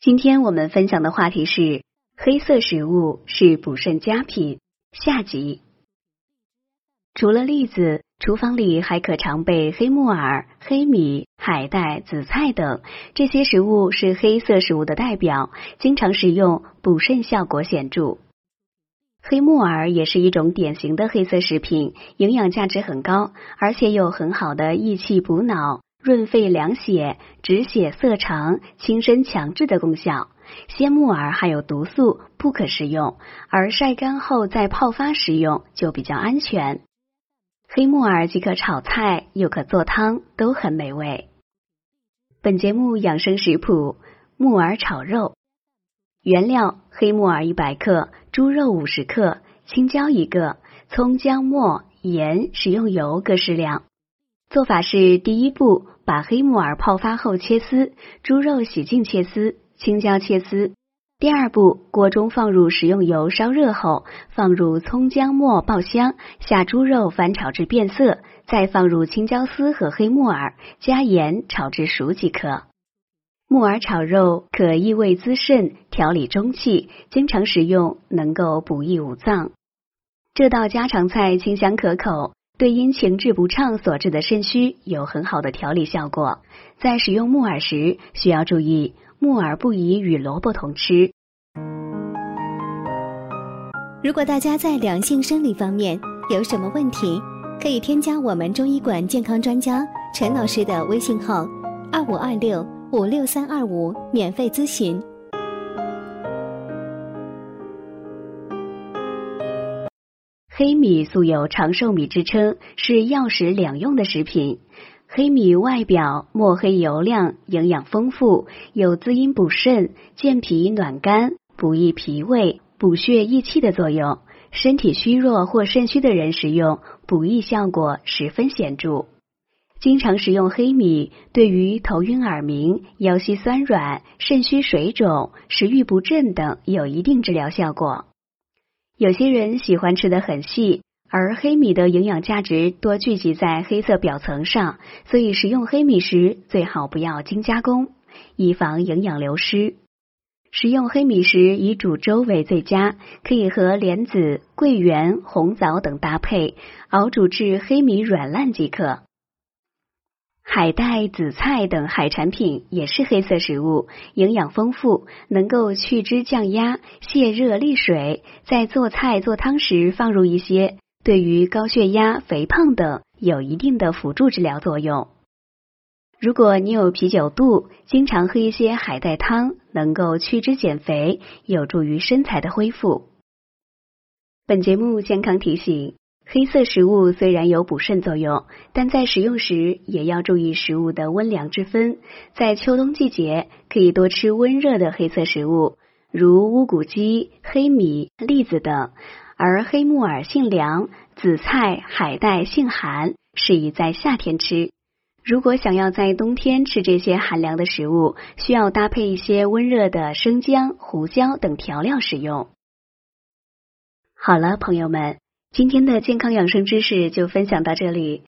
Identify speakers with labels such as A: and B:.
A: 今天我们分享的话题是黑色食物是补肾佳品下集。除了栗子，厨房里还可常备黑木耳、黑米、海带、紫菜等，这些食物是黑色食物的代表，经常食用，补肾效果显著。黑木耳也是一种典型的黑色食品，营养价值很高，而且有很好的益气补脑。润肺凉血、止血涩肠、清身强志的功效。鲜木耳含有毒素，不可食用，而晒干后再泡发食用就比较安全。黑木耳既可炒菜，又可做汤，都很美味。本节目养生食谱：木耳炒肉。原料：黑木耳一百克，猪肉五十克，青椒一个，葱姜末、盐、食用油各适量。做法是：第一步，把黑木耳泡发后切丝，猪肉洗净切丝，青椒切丝。第二步，锅中放入食用油烧热后，放入葱姜末爆香，下猪肉翻炒至变色，再放入青椒丝和黑木耳，加盐炒至熟即可。木耳炒肉可益胃滋肾，调理中气，经常食用能够补益五脏。这道家常菜清香可口。对因情志不畅所致的肾虚有很好的调理效果。在使用木耳时，需要注意木耳不宜与萝卜同吃。
B: 如果大家在良性生理方面有什么问题，可以添加我们中医馆健康专家陈老师的微信号：二五二六五六三二五，免费咨询。
A: 黑米素有长寿米之称，是药食两用的食品。黑米外表墨黑油亮，营养丰富，有滋阴补肾、健脾暖肝、补益脾胃、补血益气的作用。身体虚弱或肾虚的人食用，补益效果十分显著。经常食用黑米，对于头晕耳鸣、腰膝酸软、肾虚水肿、食欲不振等有一定治疗效果。有些人喜欢吃的很细，而黑米的营养价值多聚集在黑色表层上，所以食用黑米时最好不要精加工，以防营养流失。食用黑米时以煮粥为最佳，可以和莲子、桂圆、红枣等搭配熬煮至黑米软烂即可。海带、紫菜等海产品也是黑色食物，营养丰富，能够去脂降压、泻热利水。在做菜做汤时放入一些，对于高血压、肥胖等有一定的辅助治疗作用。如果你有啤酒肚，经常喝一些海带汤，能够去脂减肥，有助于身材的恢复。本节目健康提醒。黑色食物虽然有补肾作用，但在食用时也要注意食物的温凉之分。在秋冬季节，可以多吃温热的黑色食物，如乌骨鸡、黑米、栗子等；而黑木耳性凉，紫菜、海带性寒，适宜在夏天吃。如果想要在冬天吃这些寒凉的食物，需要搭配一些温热的生姜、胡椒等调料使用。好了，朋友们。今天的健康养生知识就分享到这里。